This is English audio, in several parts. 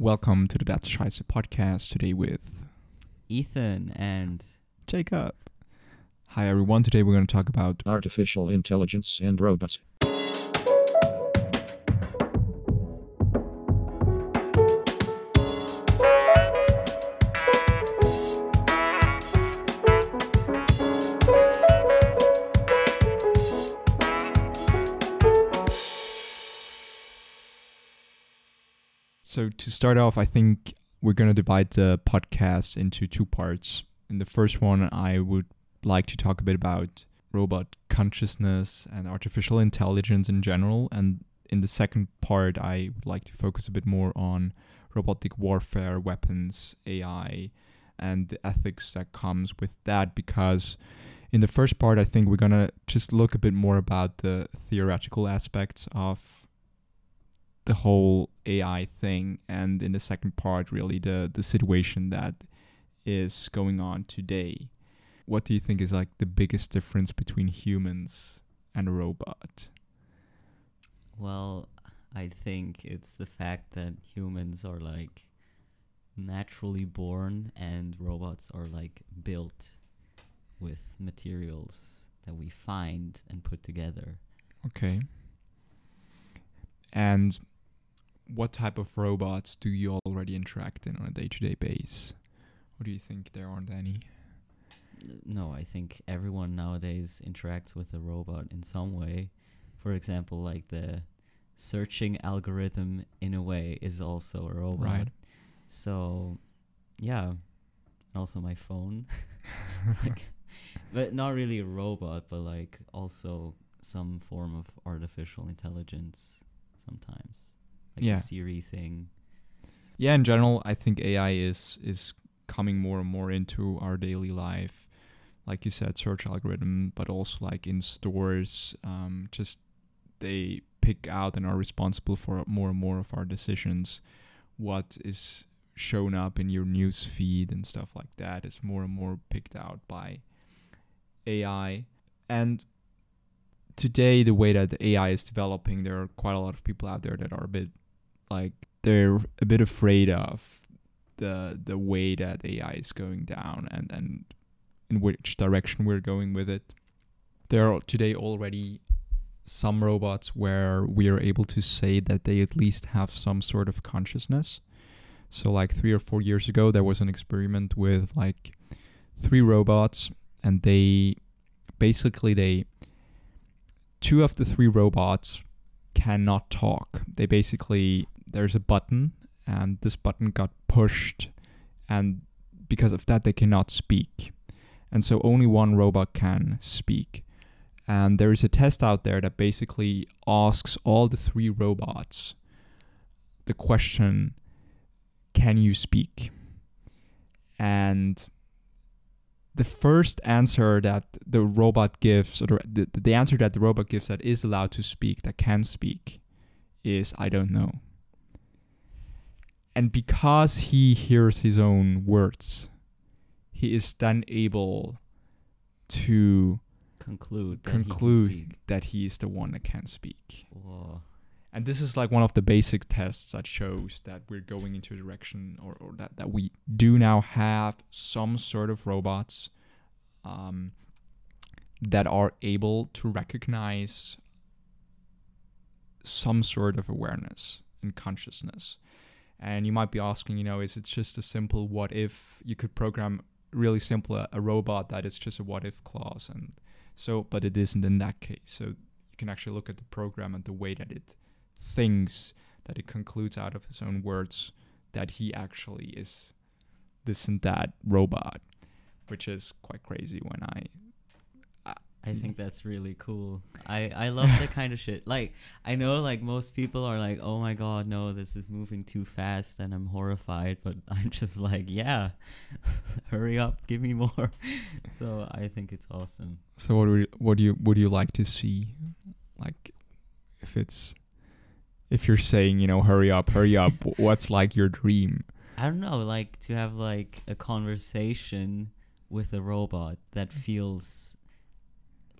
Welcome to the That's Scheiße podcast today with Ethan and Jacob. Hi everyone, today we're going to talk about Artificial intelligence and robots. To start off, I think we're going to divide the podcast into two parts. In the first one, I would like to talk a bit about robot consciousness and artificial intelligence in general. And in the second part, I would like to focus a bit more on robotic warfare, weapons, AI, and the ethics that comes with that. Because in the first part, I think we're going to just look a bit more about the theoretical aspects of the whole AI thing, and in the second part, really the the situation that is going on today. What do you think is like the biggest difference between humans and a robot? well, I think it's the fact that humans are like naturally born and robots are like built with materials that we find and put together. Okay. And what type of robots do you already interact in on a day-to-day base? Or do you think there aren't any? No, I think everyone nowadays interacts with a robot in some way. For example, like the searching algorithm in a way is also a robot. Right. So, yeah. Also my phone. like, but not really a robot, but like also some form of artificial intelligence sometimes. Like Yeah. Siri thing. yeah in general i think ai is is coming more and more into our daily life like you said search algorithm but also like in stores um, just they pick out and are responsible for more and more of our decisions what is shown up in your news feed and stuff like that is more and more picked out by ai and today the way that ai is developing there are quite a lot of people out there that are a bit like they're a bit afraid of the the way that AI is going down and and in which direction we're going with it. There are today already some robots where we are able to say that they at least have some sort of consciousness. So like 3 or 4 years ago there was an experiment with like three robots and they basically they two of the three robots cannot talk. They basically there's a button and this button got pushed and because of that they cannot speak. And so only one robot can speak. And there is a test out there that basically asks all the three robots the question can you speak? And the first answer that the robot gives, or the, the, answer that the robot gives that is allowed to speak, that can speak, is I don't know. And because he hears his own words, he is then able to Conclude. that he conclude speak. that he is the one that can speak. Whoa. And this is like one of the basic tests that shows that we're going into a direction or, or that, that we do now have some sort of robots um, that are able to recognize some sort of awareness and consciousness. And you might be asking, you know, is it just a simple what if you could program really simple a, a robot that is just a what if clause and so but it isn't in that case. So you can actually look at the program and the way that it thinks that it concludes out of his own words that he actually is this and that robot, which is quite crazy when I I mm. think that's really cool. I I love that kind of shit. Like I know like most people are like, "Oh my god, no, this is moving too fast," and I'm horrified. But I'm just like, "Yeah, hurry up, give me more." so I think it's awesome. So what would what do you would you like to see, like, if it's, if you're saying you know hurry up hurry up, what's like your dream? I don't know, like to have like a conversation with a robot that feels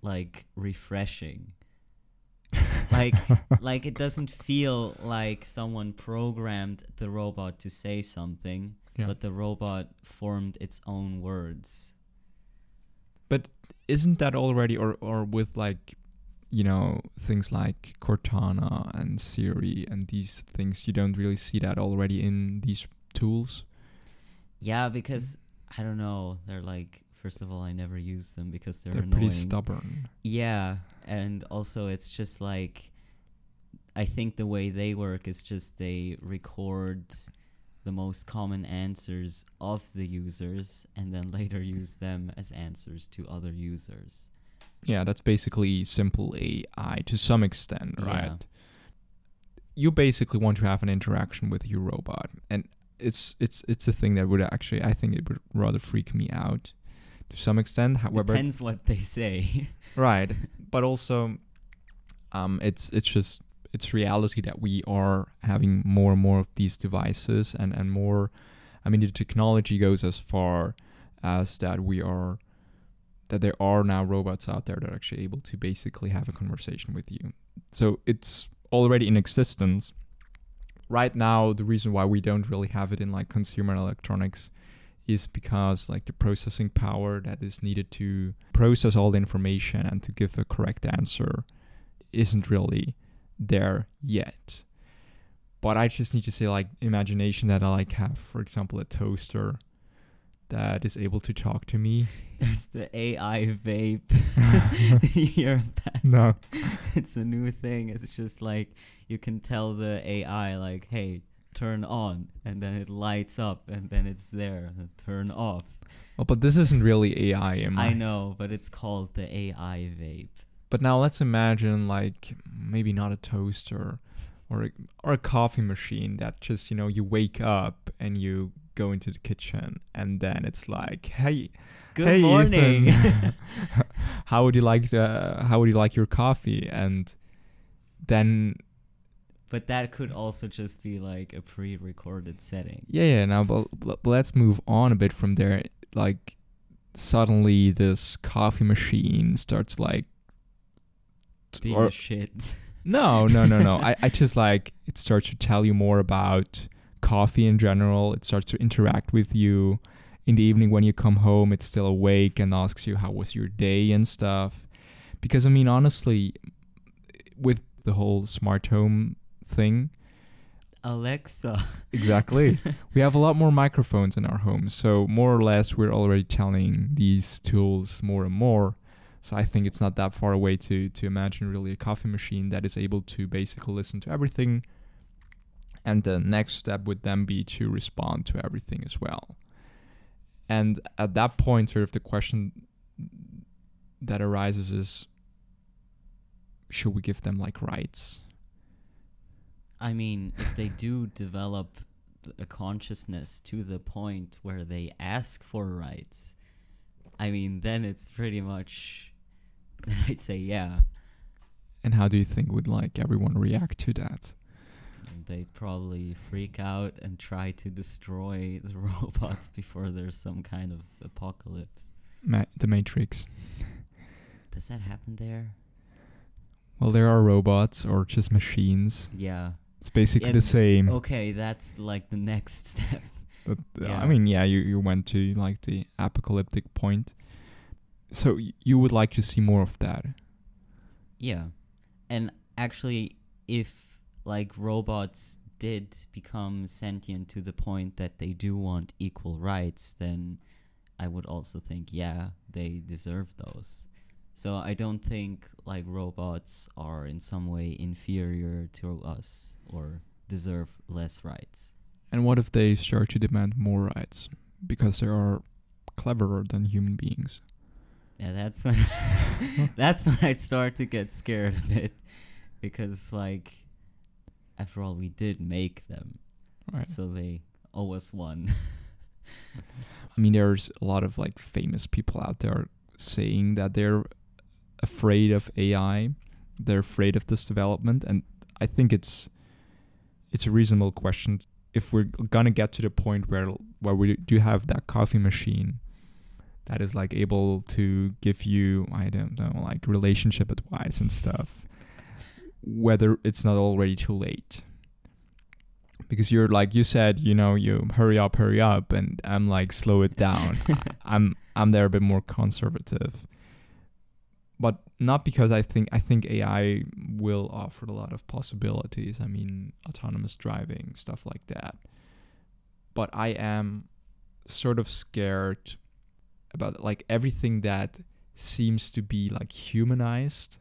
like refreshing. like like it doesn't feel like someone programmed the robot to say something Yeah. but the robot formed its own words But Isn't that already or or with like you know things like Cortana and Siri and these things you don't really see that already in these tools? yeah because i don't know they're like first of all i never use them because they're, They're, annoying pretty stubborn. yeah and also it's just like i think the way they work is just they record the most common answers of the users and then later use them as answers to other users Yeah, that's basically simple AI to some extent, right? Yeah. right? You basically want to have an interaction with your robot, and it's it's it's a thing that would actually I think it would rather freak me out to some extent. However, depends what they say right, but also, um, it's it's just it's reality that we are having more and more of these devices, and and more. I mean, the technology goes as far as that we are that there are now robots out there that are actually able to basically have a conversation with you. So it's already in existence. Right now, the reason why we don't really have it in like consumer electronics is because like the processing power that is needed to process all the information and to give a correct answer isn't really there yet. But I just need to say like imagination that I like have, for example, a toaster that is able to talk to me. there's the ai vape you hear that No. it's a new thing it's just like you can tell the ai like hey turn on and then it lights up and then it's there turn off oh but this isn't really AI in my I know, but it's called the AI vape. But now let's imagine like maybe not a toaster or a, or a coffee machine that just, you know, you wake up and you go into the kitchen and then it's like, "Hey, Good hey, morning. How would you like the how would you like your coffee?" And then but that could also just be like a pre-recorded setting. yeah, yeah, now but, but let's move on a bit from there. Like suddenly this coffee machine starts like Being or- shit. No, no, no, no. I, I just like it starts to tell you more about coffee in general. It starts to interact with you. In the evening when you come home, it's still awake and asks you how was your day and stuff. Because I mean honestly, with the whole smart home thing, Alexa. exactly. we have a lot more microphones in our homes. So more or less we're already telling these tools more and more. So I think it's not that far away to to imagine really a coffee machine that is able to basically listen to everything. And the next step would then be to respond to everything as well. And at that point, sort of the question that arises is should we give them like rights? I mean, if they do develop a consciousness to the point where they ask for rights, I mean, then it's pretty much. Then I'd say yeah. And how do you think would like everyone react to that? They'd probably freak out and try to destroy the robots before there's some kind of apocalypse. Ma- the Matrix. Does that happen there? Well, there are robots or just machines. Yeah. It's basically Yeah, the same. Okay, that's like the next step. But uh, yeah. I mean, yeah, you, you went to like the apocalyptic point. So y- you would like to see more of that. Yeah. And actually, if like robots did become sentient to the point that they do want equal rights, then I would also think, yeah, they deserve those. So I don't think like robots are in some way inferior to us or deserve less rights. And what if they start to demand more rights because they are cleverer than human beings? Yeah, that's when that's when I start to get scared of it because like after all we did make them. Right. So they owe us one. I mean, there's a lot of like famous people out there saying that they're afraid of AI. They're afraid of this development, and I think it's it's a reasonable question. If we're gonna get to the point where where we do have that coffee machine that is like able to give you I don't know like relationship advice and stuff, whether it's not already too late. Because you're like you said, you know, you hurry up, hurry up, and I'm like slow it down. I- I'm I'm there a bit more conservative, but not because I think I think AI will offer a lot of possibilities. I mean, autonomous driving stuff like that. But I am sort of scared about like everything that seems to be like humanized,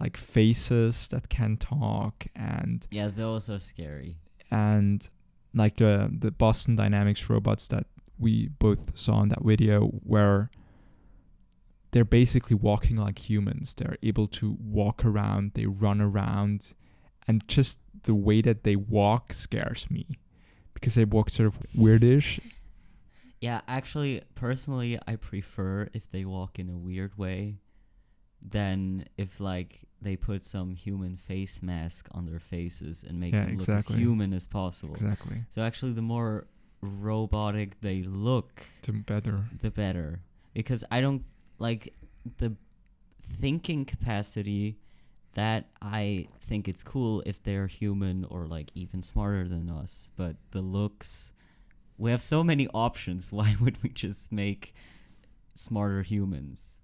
like faces that can talk and Yeah, those are scary. and like the the Boston Dynamics robots that we both saw in that video where they're basically walking like humans. They're able to walk around, they run around, and just the way that they walk scares me because they walk sort of weirdish. Yeah, actually, personally, I prefer if they walk in a weird way than if like they put some human face mask on their faces and make Yeah, them look exactly. as human as possible. Exactly. So actually, the more robotic they look, To better. the better. Because I don't like the thinking capacity that I think it's cool if they're human or like even smarter than us. But the looks, we have so many options. Why would we just make smarter humans?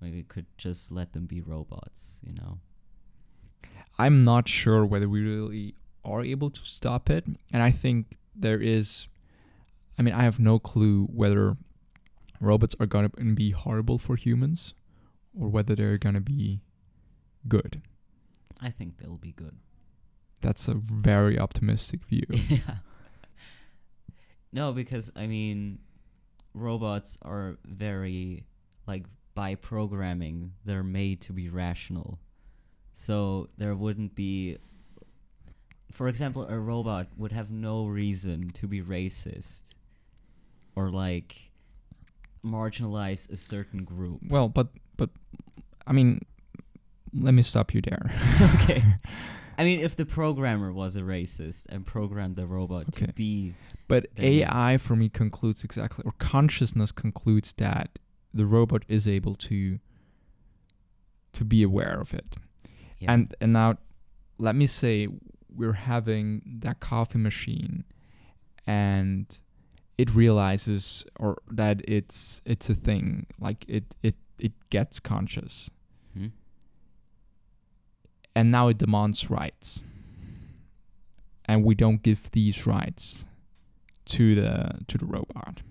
Like we could just let them be robots, you know? I'm not sure whether we really are able to stop it. And I think there is, I mean, I have no clue whether robots are going to be horrible for humans or whether they're going to be good. I think they'll be good. That's a very optimistic view. yeah. No, because I mean, robots are very like by programming they're made to be rational. So there wouldn't be for example, a robot would have no reason to be racist or like marginalize a certain group. well, but, but, I mean, let me stop you there. okay. I mean, if the programmer was a racist and programmed the robot Okay. to be But AI for me concludes exactly, or consciousness concludes that the robot is able to to be aware of it. yeah. And and now, let me say we're having that coffee machine, and it realizes or that it's it's a thing. Like it it it gets conscious, Hmm? and now it demands rights. And we don't give these rights to the to the robot.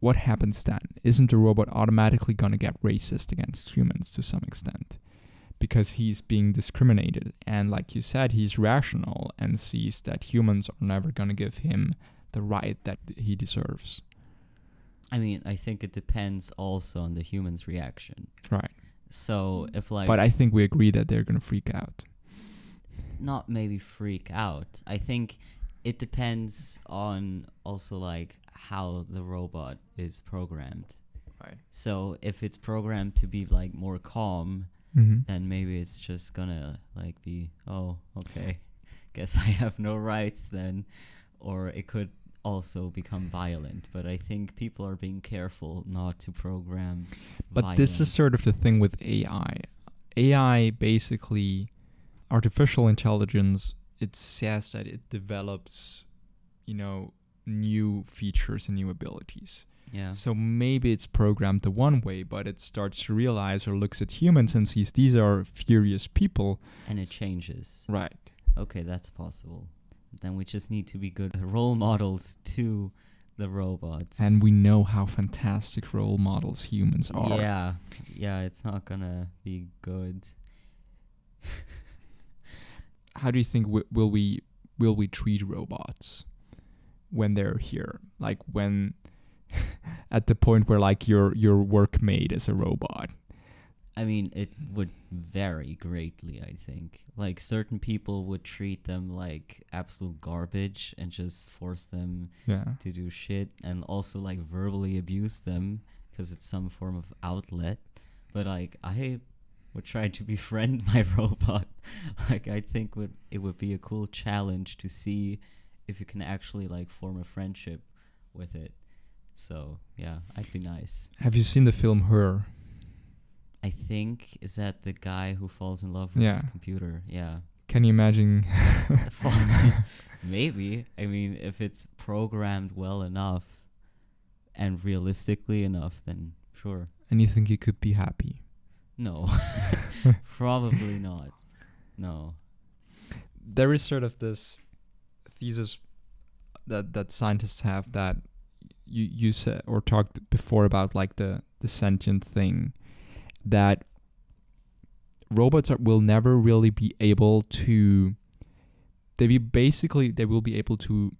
What happens then? Isn't the robot automatically gonna get racist against humans to some extent? Because he's being discriminated and like you said, he's rational and sees that humans are never gonna give him the right that he deserves. I mean, I think it depends also on the human's reaction. Right. So if like but I think we agree that they're gonna freak out. not maybe freak out. I think it depends on also like how the robot is programmed. Right. So if it's programmed to be like more calm, Mm-hmm. then maybe it's just gonna like be oh okay, guess I have no rights then, or it could also become violent. But I think people are being careful not to program. But this is sort of the thing with AI. AI basically, artificial intelligence, it says that it develops, you know, new features and new abilities. yeah. So maybe it's programmed the one way, but it starts to realize or looks at humans and sees these are furious people. and it changes. Right. Okay, that's possible. Then we just need to be good role models to the robots. And we know how fantastic role models humans are. yeah, yeah, it's not gonna be good. How do you think w- will we will we treat robots when they're here? Like when at the point where like your your workmate is a robot. I mean, it would vary greatly. I think like certain people would treat them like absolute garbage and just force them Yeah. to do shit, and also like verbally abuse them because it's some form of outlet. But like I would try to befriend my robot. like I think would it would be a cool challenge to see if you can actually like form a friendship with it. So yeah, I'd be nice. Have you seen the film Her? I think is that the guy who falls in love with his computer. Yeah. Can you imagine? Maybe. I mean, if it's programmed well enough and realistically enough, then sure. and you think you could be happy? No. Probably not. No. there is sort of this thesis that that scientists have that you you said or talked before about like the the sentient thing that robots are, will never really be able to they be basically they will be able to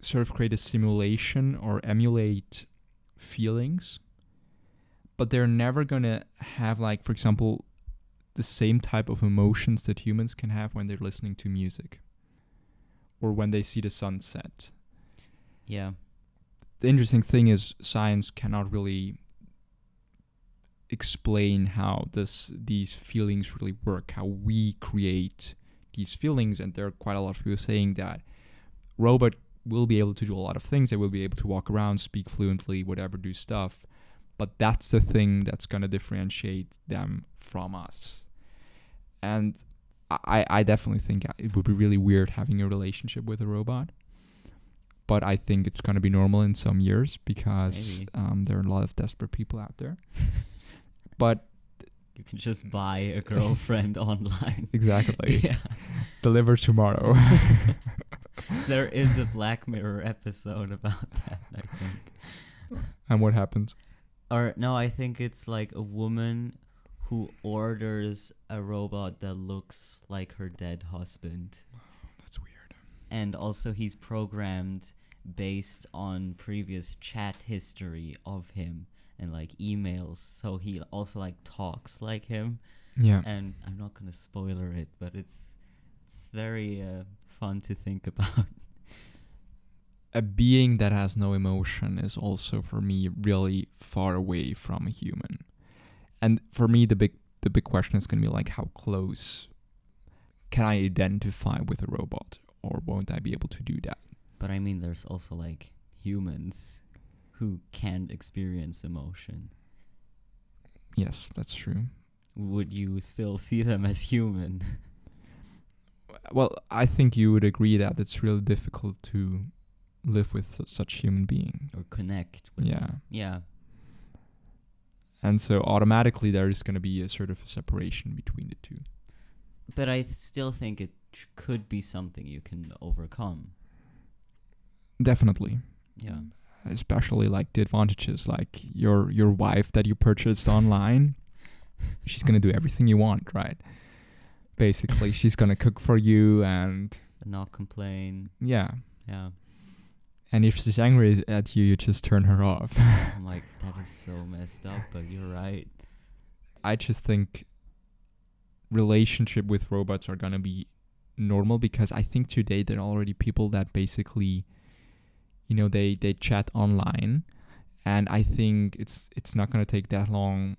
sort of create a simulation or emulate feelings but they're never going to have like for example the same type of emotions that humans can have when they're listening to music or when they see the sunset. Yeah. The interesting thing is science cannot really explain how this these feelings really work, how we create these feelings and there are quite a lot of people saying that robot will be able to do a lot of things, they will be able to walk around, speak fluently, whatever, do stuff. But that's the thing that's gonna differentiate them from us. And I, I definitely think it would be really weird having a relationship with a robot. But I think it's going to be normal in some years because um, there are a lot of desperate people out there. but You can just buy a girlfriend online. exactly, Yeah. deliver tomorrow. There is a Black Mirror episode about that, I think. and what happens? Or no, I think it's like a woman who orders a robot that looks like her dead husband. That's weird. And also he's programmed based on previous chat history of him and like emails. So he also like talks like him. Yeah. And I'm not gonna spoiler it, but it's it's very uh, fun to think about. a being that has no emotion is also for me really far away from a human. And for me the big the big question is to be like how close can I identify with a robot or won't I be able to do that? But I mean, there's also like humans who can't experience emotion. Yes, that's true. Would you still see them as human? Well, I think you would agree that it's really difficult to live with su- such human being. or connect with Yeah. them? Yeah. And so automatically there is going to be a sort of a separation between the two. But I still think it ch- could be something you can overcome. Definitely. Yeah. Especially like the advantages like your your wife that you purchased online she's gonna do everything you want right basically she's gonna cook for you and Not complain. yeah Yeah. and if she's angry at you you just turn her off I'm like, that is so messed up, but you're right. i just think relationship with robots are gonna be normal because i think today there are already people that basically you know they they chat online and i think it's it's not going to take that long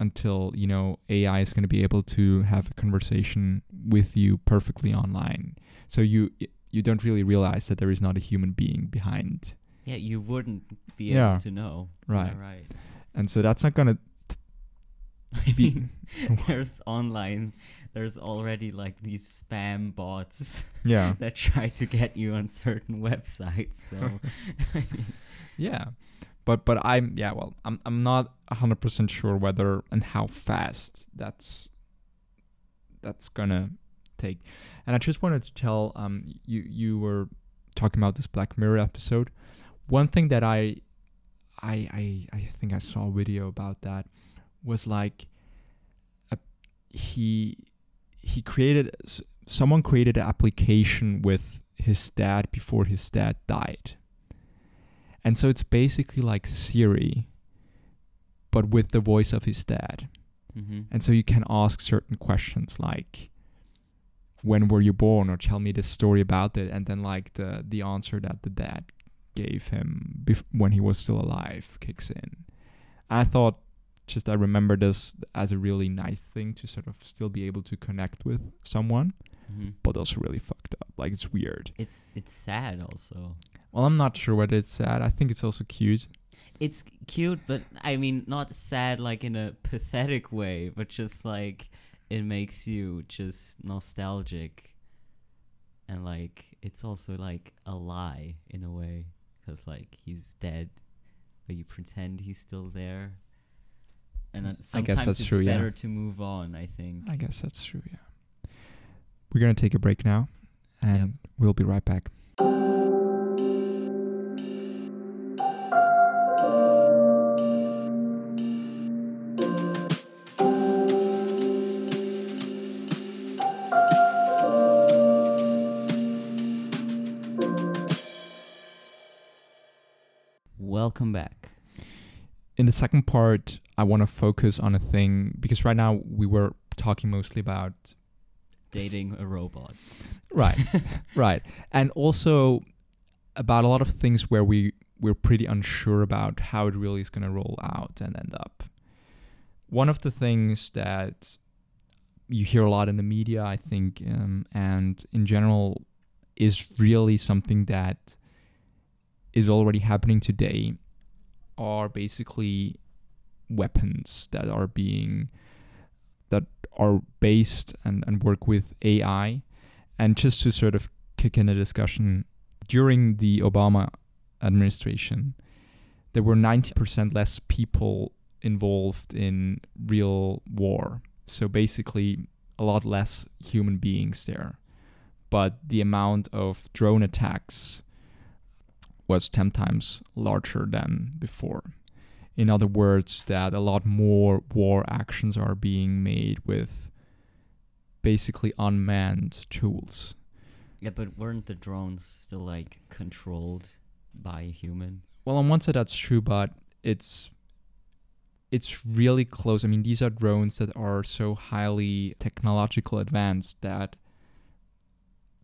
until you know ai is going to be able to have a conversation with you perfectly online so you you don't really realize that there is not a human being behind Yeah, you wouldn't be Yeah. able to know. Right. Yeah, right. and so that's not going to be there's online, there's already like these spam bots yeah that try to get you on certain websites. So, I mean, Yeah, but but I'm yeah. Well, I'm I'm not hundred percent sure whether and how fast that's that's gonna take. And I just wanted to tell um you you were talking about this Black Mirror episode. One thing that I I I I think I saw a video about that was like a, he he created someone created an application with his dad before his dad died. And so it's basically like Siri, but with the voice of his dad. mhm. And so you can ask certain questions like, when were you born? Or tell me the story about it. And then like the, the answer that the dad gave him bef- when he was still alive kicks in. I thought just I remember this as a really nice thing to sort of still be able to connect with someone, Mhm. but also really fucked up. Like it's weird. it's it's sad also. Well, I'm not sure whether it's sad. I think it's also cute. It's cute, but I mean, not sad like in a pathetic way, but just like it makes you just nostalgic. And like, it's also like a lie in a way, because like he's dead, but you pretend he's still there. And uh, I guess that's it's true, yeah. better to move on, I think. I guess that's true. Yeah. We're gonna take a break now, and we'll be right back. Welcome back. In the second part, I want to focus on a thing because right now we were talking mostly about Dating a robot. right, right, and also about a lot of things where we we're pretty unsure about how it really is going to roll out and end up. One of the things that you hear a lot in the media, I think, um, and in general, is really something that is already happening today, are basically weapons that are being that are based and, and work with AI. And just to sort of kick in a discussion, during the Obama administration, there were 90% less people involved in real war. So basically, a lot less human beings there. But the amount of drone attacks was 10 times larger than before. In other words, that a lot more war actions are being made with basically unmanned tools. Yeah, but weren't the drones still like controlled by a human? Well, on one side that's true, but it's it's really close. I mean, these are drones that are so highly technological advanced that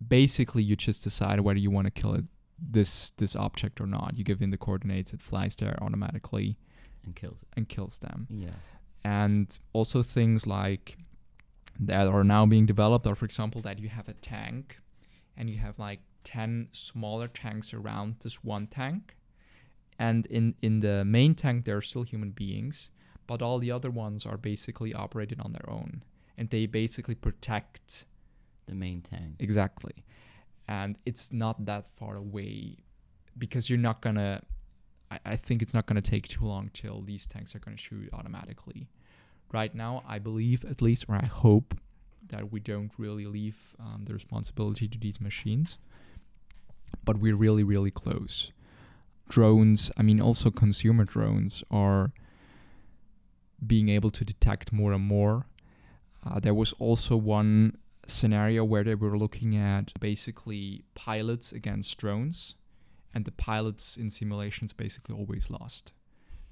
basically you just decide whether you want to kill it this this object or not. You give in the coordinates, it flies there automatically And kills it. and kills them. Yeah. And also things like that are now being developed are for example that you have a tank and you have like 10 smaller tanks around this one tank and in in the main tank there are still human beings but all the other ones are basically operated on their own and they basically protect The main tank. exactly and it's not that far away because you're not gonna I, I think it's not gonna take too long till these tanks are gonna shoot automatically. Right now i believe at least or i hope that we don't really leave um, the responsibility to these machines but we're really really close. Drones i mean also consumer drones are being able to detect more and more. Uh, there was also one scenario where they were looking at basically pilots against drones, and the pilots in simulations basically always lost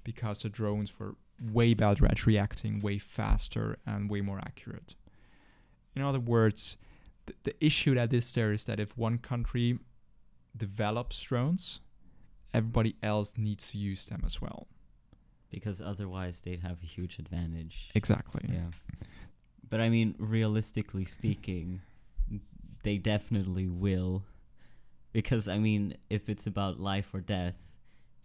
because the drones were way better at reacting, way faster, and way more accurate. In other words, th- the issue that is there is that if one country develops drones, everybody else needs to use them as well. Because otherwise they'd have a huge advantage. Exactly. Yeah. But I mean, realistically speaking, they definitely will. Because, I mean, if it's about life or death,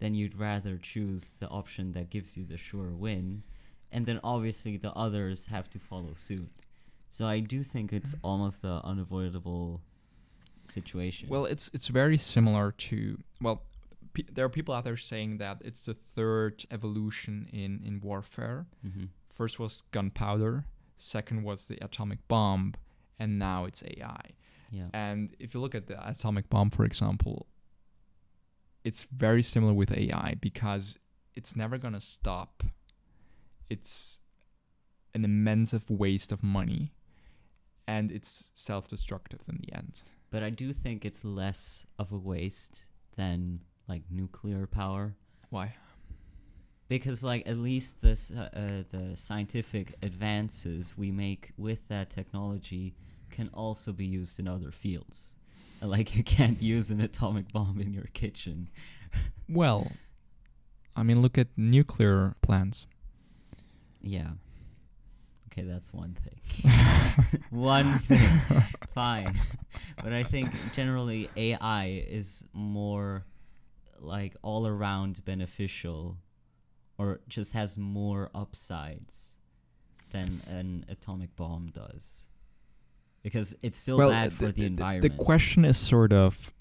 then you'd rather choose the option that gives you the sure win. And then obviously the others have to follow suit. So I do think it's almost an unavoidable situation. Well, it's it's very similar to well, pe- there are people out there saying that it's the third evolution in in warfare. hmm First was gunpowder, second was the atomic bomb, and now it's AI. Yeah. And if you look at the atomic bomb, for example, it's very similar with AI because it's never gonna stop. It's an immense waste of money, and it's self-destructive in the end. But I do think it's less of a waste than like nuclear power Why? because like at least this uh, uh, the scientific advances we make with that technology can also be used in other fields. Like you can't use an atomic bomb in your kitchen. Well, I mean, look at nuclear plants. Yeah. Okay, that's one thing. one thing. Fine. But I think generally AI is more like all around beneficial or just has more upsides than an atomic bomb does. Because it's still bad for the, environment. The question is sort of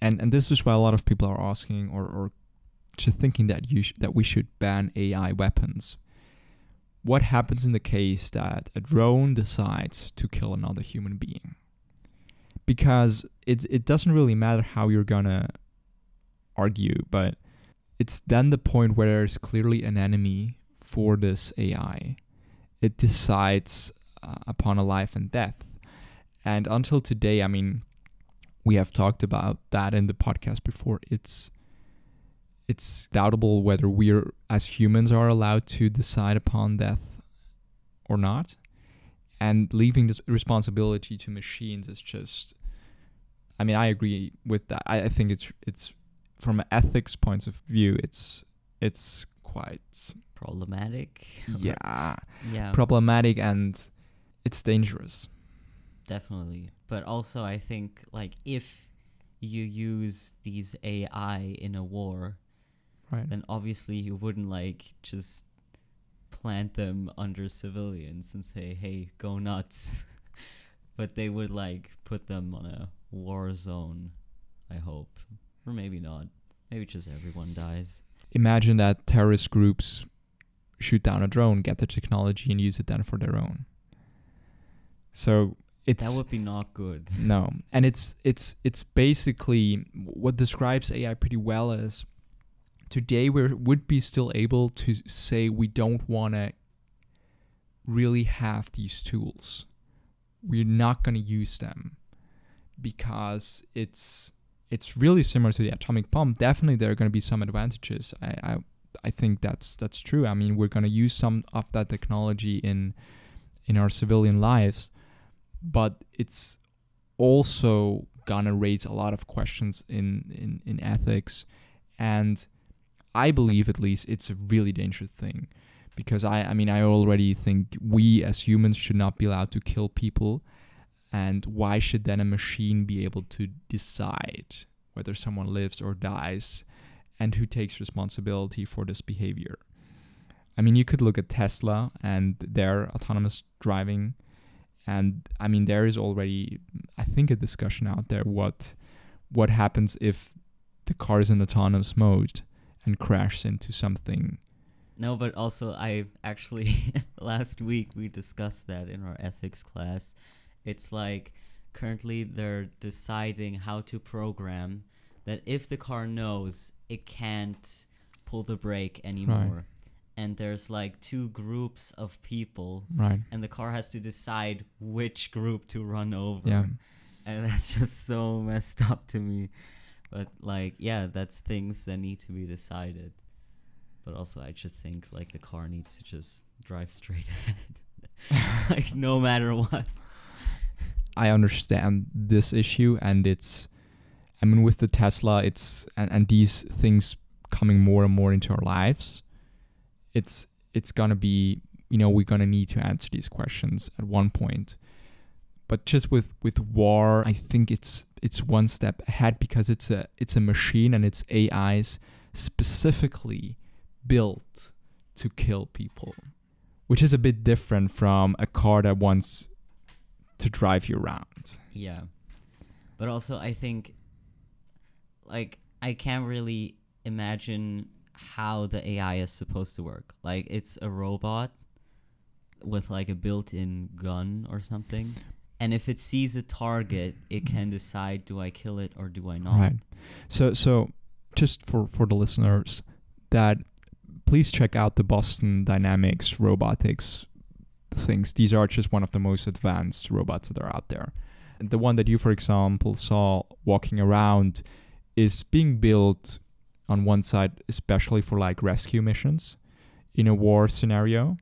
and and this is why a lot of people are asking or or just thinking that you sh- that we should ban AI weapons. What happens in the case that a drone decides to kill another human being? Because it it doesn't really matter how you're gonna argue, but it's then the point where there's clearly an enemy for this AI. It decides uh, upon a life and death. And until today, I mean, we have talked about that in the podcast before. It's it's doubtable whether we're as humans are allowed to decide upon death or not. And leaving this responsibility to machines is just I mean, I agree with that. I, I think it's it's from an ethics point of view, it's it's quite problematic. Yeah. yeah. Problematic and it's dangerous. Definitely. But also I think like if you use these AI in a war, right. then obviously you wouldn't like just plant them under civilians and say, "Hey, go nuts." but they would like put them on a war zone, I hope. Or maybe not. Maybe just everyone dies. Imagine that terrorist groups shoot down a drone, get the technology, and use it then for their own. So it's that would be not good. No, and it's it's it's basically what describes AI pretty well is today we would be still able to say we don't want to really have these tools. We're not going to use them because it's it's really similar to the atomic bomb. Definitely, there are going to be some advantages. I, I I think that's that's true. I mean, we're going to use some of that technology in in our civilian lives, but it's also gonna raise a lot of questions in in in ethics, and I believe at least it's a really dangerous thing, because I I mean I already think we as humans should not be allowed to kill people and why should then a machine be able to decide whether someone lives or dies and who takes responsibility for this behavior? I mean, you could look at Tesla and their autonomous driving. And I mean, there is already, I think, a discussion out there what what happens if the car is in autonomous mode and crashes into something. No, but also I actually last week we discussed that in our ethics class it's like currently they're deciding how to program that if the car knows it can't pull the brake anymore. Right. And there's like two groups of people, right? And the car has to decide which group to run over. Yeah. And that's just so messed up to me. But like, yeah, that's things that need to be decided. But also, I just think like the car needs to just drive straight ahead, like no matter what. I understand this issue and it's I mean with the Tesla it's and, and these things coming more and more into our lives it's it's gonna be you know we're gonna need to answer these questions at one point but just with with war I think it's it's one step ahead because it's a it's a machine and it's AIs specifically built to kill people which is a bit different from a car that wants to drive you around. Yeah. But also I think like I can't really imagine how the AI is supposed to work. Like it's a robot with like a built-in gun or something. And if it sees a target, it can decide do I kill it or do I not. Right. So so just for for the listeners that please check out the Boston Dynamics robotics things. These are just one of the most advanced robots that are out there. And the one that you, for example, saw walking around is being built on one side, especially for like rescue missions in a war scenario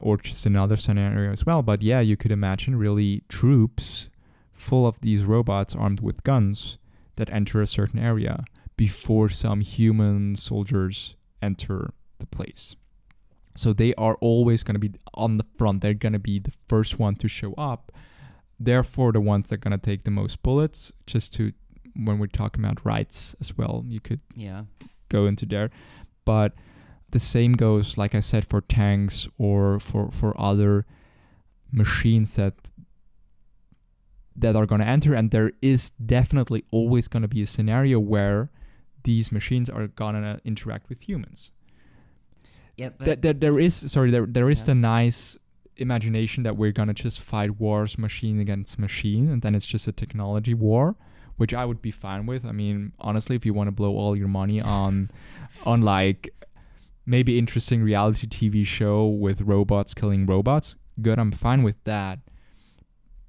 or just another scenario as well. But yeah, you could imagine really troops full of these robots armed with guns that enter a certain area before some human soldiers enter the place. So they are always going to be on the front. They're going to be the first one to show up. Therefore, the ones that are going to take the most bullets, just to when we're talking about rights as well. You could Yeah. go into there. But the same goes, like I said, for tanks or for, for other machines that that are going to enter. And there is definitely always going to be a scenario where these machines are going to interact with humans. Yeah, but That, that there is sorry there there is Yeah. the nice imagination that we're gonna just fight wars machine against machine and then it's just a technology war which I would be fine with. I mean, honestly, if you want to blow all your money on on like maybe interesting reality TV show with robots killing robots, good, I'm fine with that.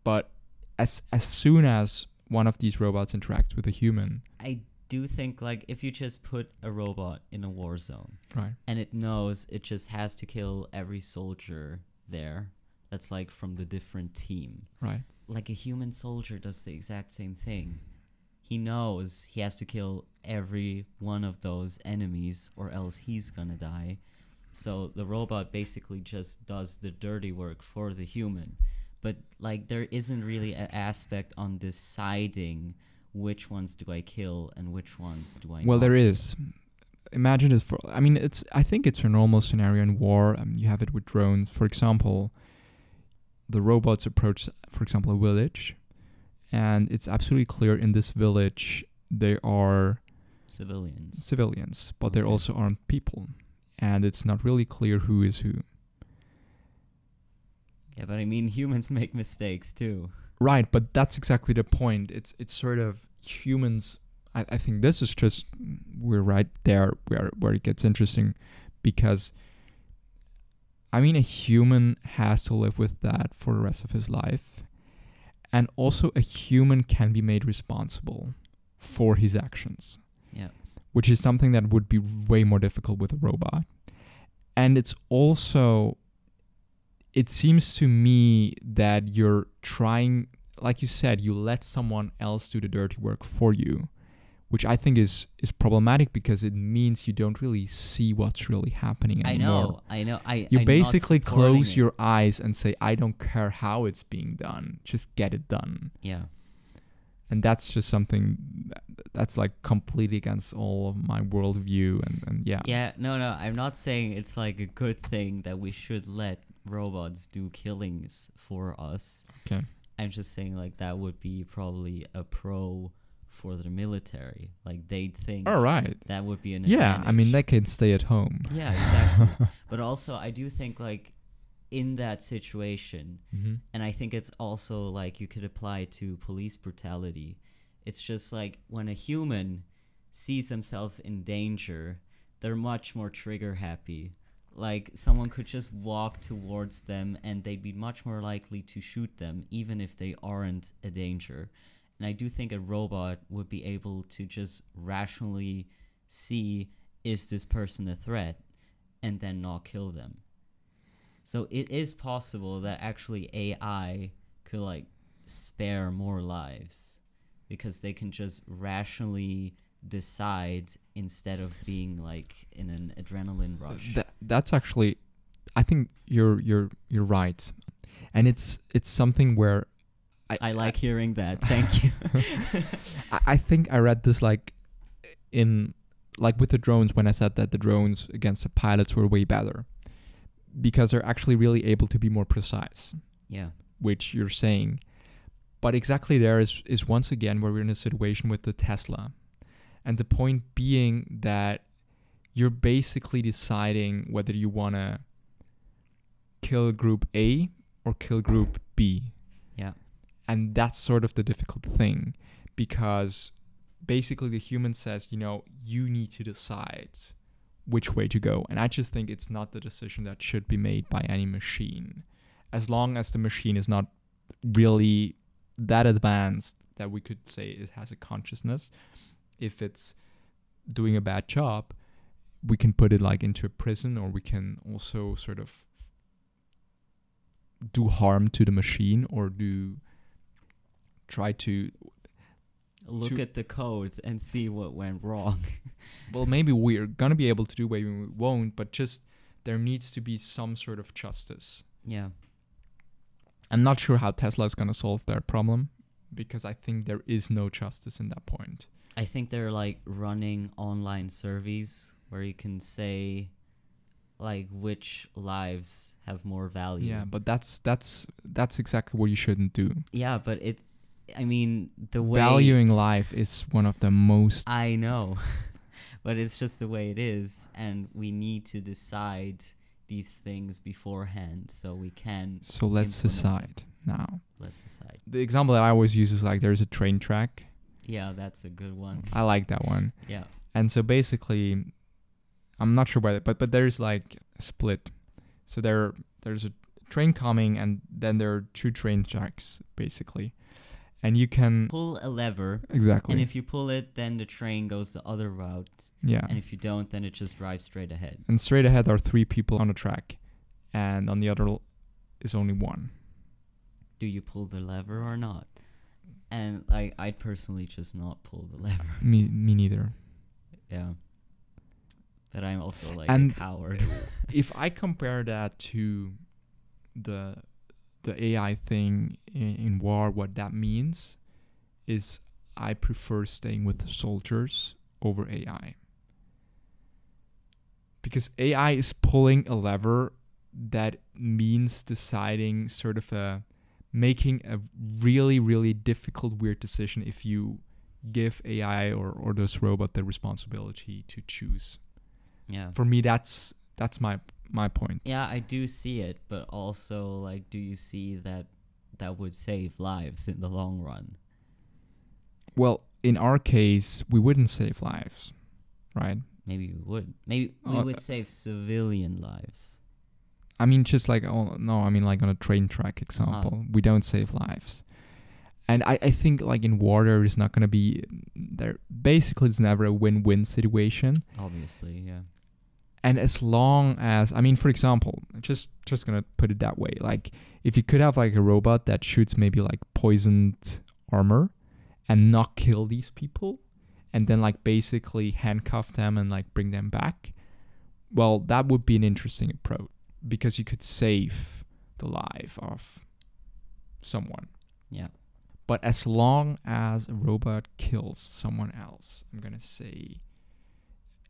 But as as soon as one of these robots interacts with a human, I do think like if you just put a robot in a war zone right? and it knows it just has to kill every soldier there that's like from the different team. Right. Like a human soldier does the exact same thing. He knows he has to kill every one of those enemies or else he's gonna die. So the robot basically just does the dirty work for the human. But like there isn't really an aspect on deciding which ones do I kill and which ones do I Well, not there is. Imagine it for. I mean, it's. I think it's a normal scenario in war. Um, you have it with drones, for example. The robots approach, for example, a village, and it's absolutely clear in this village there are civilians. civilians, but there Okay. also aren't people, and it's not really clear who is who. Yeah, but I mean humans make mistakes too. Right, but that's exactly the point. It's it's sort of humans. I, I think this is just we're right there where where it gets interesting, because. I mean, a human has to live with that for the rest of his life, and also a human can be made responsible for his actions, Yeah. which is something that would be way more difficult with a robot. And it's also it seems to me that you're trying like you said you let someone else do the dirty work for you which i think is is problematic because it means you don't really see what's really happening I anymore know, I know. I you I'm basically close it. your eyes and say i don't care how it's being done just get it done yeah. and that's just something that, that's like completely against all of my worldview and, and yeah Yeah, no, no. I'm not saying it's like a good thing that we should let robots do killings for us. okay I'm just saying like that would be probably a pro for the military. Like they'd think all right that would be an yeah i mean advantage. they can stay at home Yeah, exactly. but also I do think like in that situation mm-hmm. and I think it's also like you could apply to police brutality. It's just like when a human sees themselves in danger, they're much more trigger happy. Like someone could just walk towards them and they'd be much more likely to shoot them even if they aren't a danger. And I do think a robot would be able to just rationally see is this person a threat and then not kill them. So it is possible that actually AI could like spare more lives because they can just rationally decide instead of being like in an adrenaline rush. That, that's actually, I think you're you're you're right, and it's it's something where I I like hearing that. Thank you. I, I think I read this like in like with the drones when I said that the drones against the pilots were way better because they're actually really able to be more precise, yeah. which you're saying. But exactly there is is once again where we're in a situation with the Tesla, and the point being that you're basically deciding whether you want to kill group A or kill group B. And that's sort of the difficult thing because basically the human says, you know, you need to decide which way to go. And I just think it's not the decision that should be made by any machine. As long as the machine is not really that advanced that we could say it has a consciousness, if it's doing a bad job, we can put it like into a prison or we can also sort of do harm to the machine or do try to Look To- at the codes and see what went wrong. well maybe we're gonna be able to do maybe we won't but just there needs to be some sort of justice yeah. i'm not sure how tesla is gonna solve that problem because I think there is no justice in that point. I think they're like running online surveys where you can say like which lives have more value. Yeah, but that's that's that's exactly what you shouldn't do. Yeah, but it I mean the way Valuing life is one of the most I know. but it's just the way it is and we need to decide these things beforehand so we can so let's decide now. let's decide. The example that I always use is like there's a train track. Yeah, that's a good one. I like that one. Yeah. And so basically, I'm not sure why, but but there's like a split. So there there's a train coming, and then there are two train tracks basically, and you can Pull a lever exactly and if you pull it then the train goes the other route yeah. and if you don't then it just drives straight ahead. And straight ahead are three people on the track, and on the other l- is only one. Do you pull the lever or not? And like I'd personally just not pull the lever. Me me neither. Yeah. But I'm also like And- a coward. if I compare that to the the AI thing in, in war, what that means is I prefer staying with the soldiers over AI. Because AI is pulling a lever that means deciding sort of a making a really, really difficult, weird decision if you give AI or, or this robot the responsibility to choose. yeah. For me that's that's my my point. Yeah, I do see it, but also like do you see that that would save lives in the long run? Well, in our case, we wouldn't save lives, right? Maybe we would. Maybe we Oh, would uh, save civilian lives. I mean, just like oh no, I mean like on a train track example, we don't save lives, and I I think like in war there is not gonna be there. Basically, it's never a win-win situation, Obviously, yeah. And as long as I mean, for example, just just gonna put it that way, like if you could have like a robot that shoots maybe like poisoned armor, and not kill these people, and then like basically handcuff them and like bring them back, well, that would be an interesting approach because you could save the life of someone. Yeah. But as long as a robot kills someone else, I'm gonna say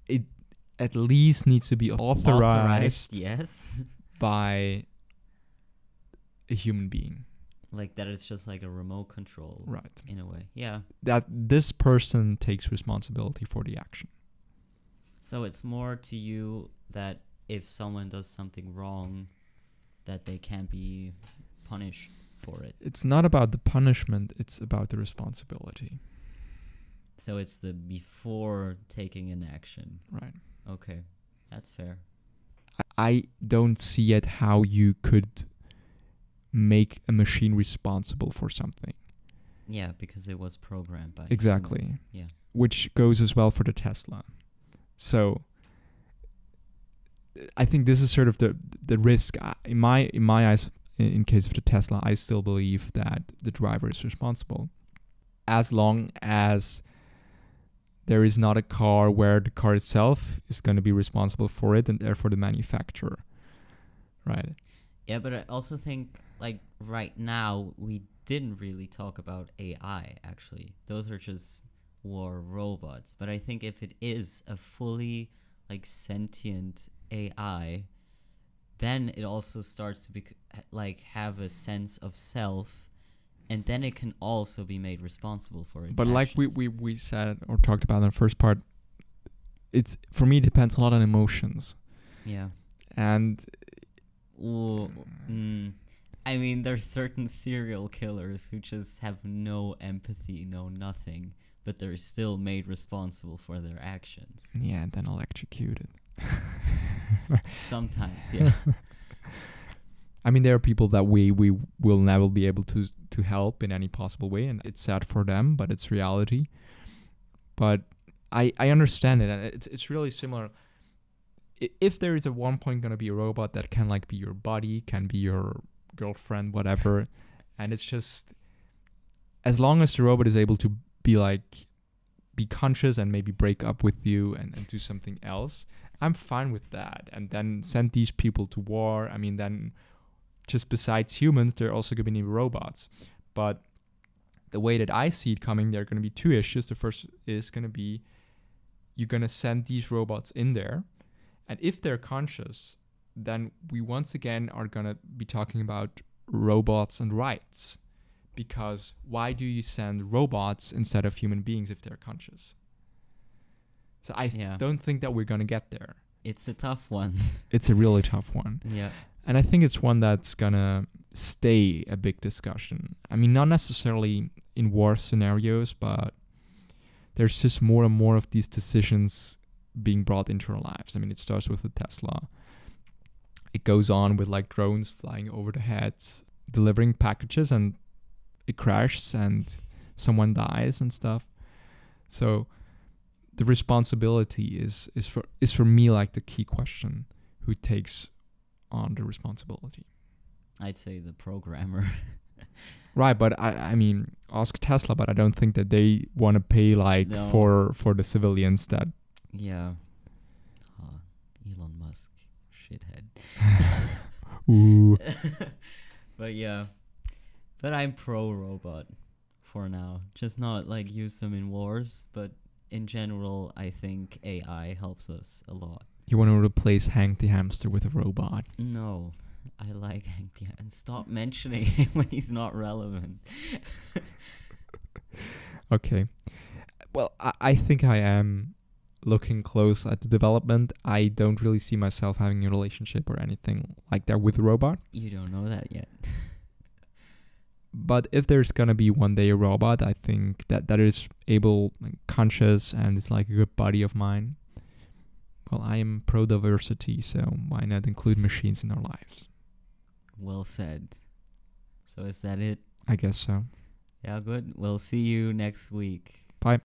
it at least needs to be authorized, yes. by a human being. like that it's just like a remote control Right. in a way. Yeah. That this person takes responsibility for the action. So it's more to you that if someone does something wrong that they can't be punished for it. It's not about the punishment, it's about the responsibility. So it's the before taking an action. Right. Okay. That's fair. I don't see yet how you could make a machine responsible for something. Yeah, because it was programmed by a human. Exactly. Yeah. Which goes as well for the Tesla. So I think this is sort of the the risk in my in my eyes in case of the Tesla I still believe that the driver is responsible as long as there is not a car where the car itself is going to be responsible for it and therefore the manufacturer right Yeah, but I also think like right now we didn't really talk about AI actually. Those are just war robots. But I think if it is a fully like sentient AI, then it also starts to be like have a sense of self and then it can also be made responsible for its but like we, we we said or talked about in the first part it's for me it depends a lot on emotions yeah and Ooh, mm, I mean, there's certain serial killers who just have no empathy, no nothing, but they're still made responsible for their actions. yeah and then electrocuted Sometimes, yeah. I mean, there are people that we we will never be able to to help in any possible way, and it's sad for them, but it's reality. But I I understand it, and it's it's really similar. If there is at one point gonna be a robot that can like be your buddy, can be your girlfriend, whatever, and it's just as long as the robot is able to be like be conscious and maybe break up with you and, and do something else, I'm fine with that. And then send these people to war. I mean, then just besides humans, there are also going to be robots. But the way that I see it coming, there are going to be two issues. The first is going to be you're going to send these robots in there, and if they're conscious, then we once again are going to be talking about robots and rights. Because why do you send robots instead of human beings if they're conscious? So I th- Yeah. don't think that we're going to get there. It's a tough one. It's a really tough one. yeah. And I think it's one that's gonna stay a big discussion. I mean, not necessarily in war scenarios, but there's just more and more of these decisions being brought into our lives. I mean, it starts with the Tesla. It goes on with like drones flying over the heads, delivering packages, and it crashes and someone dies and stuff. So the responsibility is is for is for me like the key question: who takes on the responsibility? I'd say the programmer. Right, but I I mean ask Tesla, but I don't think that they want to pay like No. for for the civilians that yeah. Ah, Elon Musk, shithead. ooh but yeah. But I'm pro robot for now. Just not like use them in wars, but in general, I think AI helps us a lot. You want to replace Hank the hamster with a robot. No, I like Hank the and stop mentioning him when he's not relevant. Okay. Well, I, I think I am looking close at the development. I don't really see myself having a relationship or anything like that with a robot. You don't know that yet. But if there's gonna be one day a robot, I think that that is able, conscious, and it's like a good buddy of mine. Well, I am pro diversity, so why not include machines in our lives? well said. So is that it? I guess so. Yeah, good. We'll see you next week. Bye.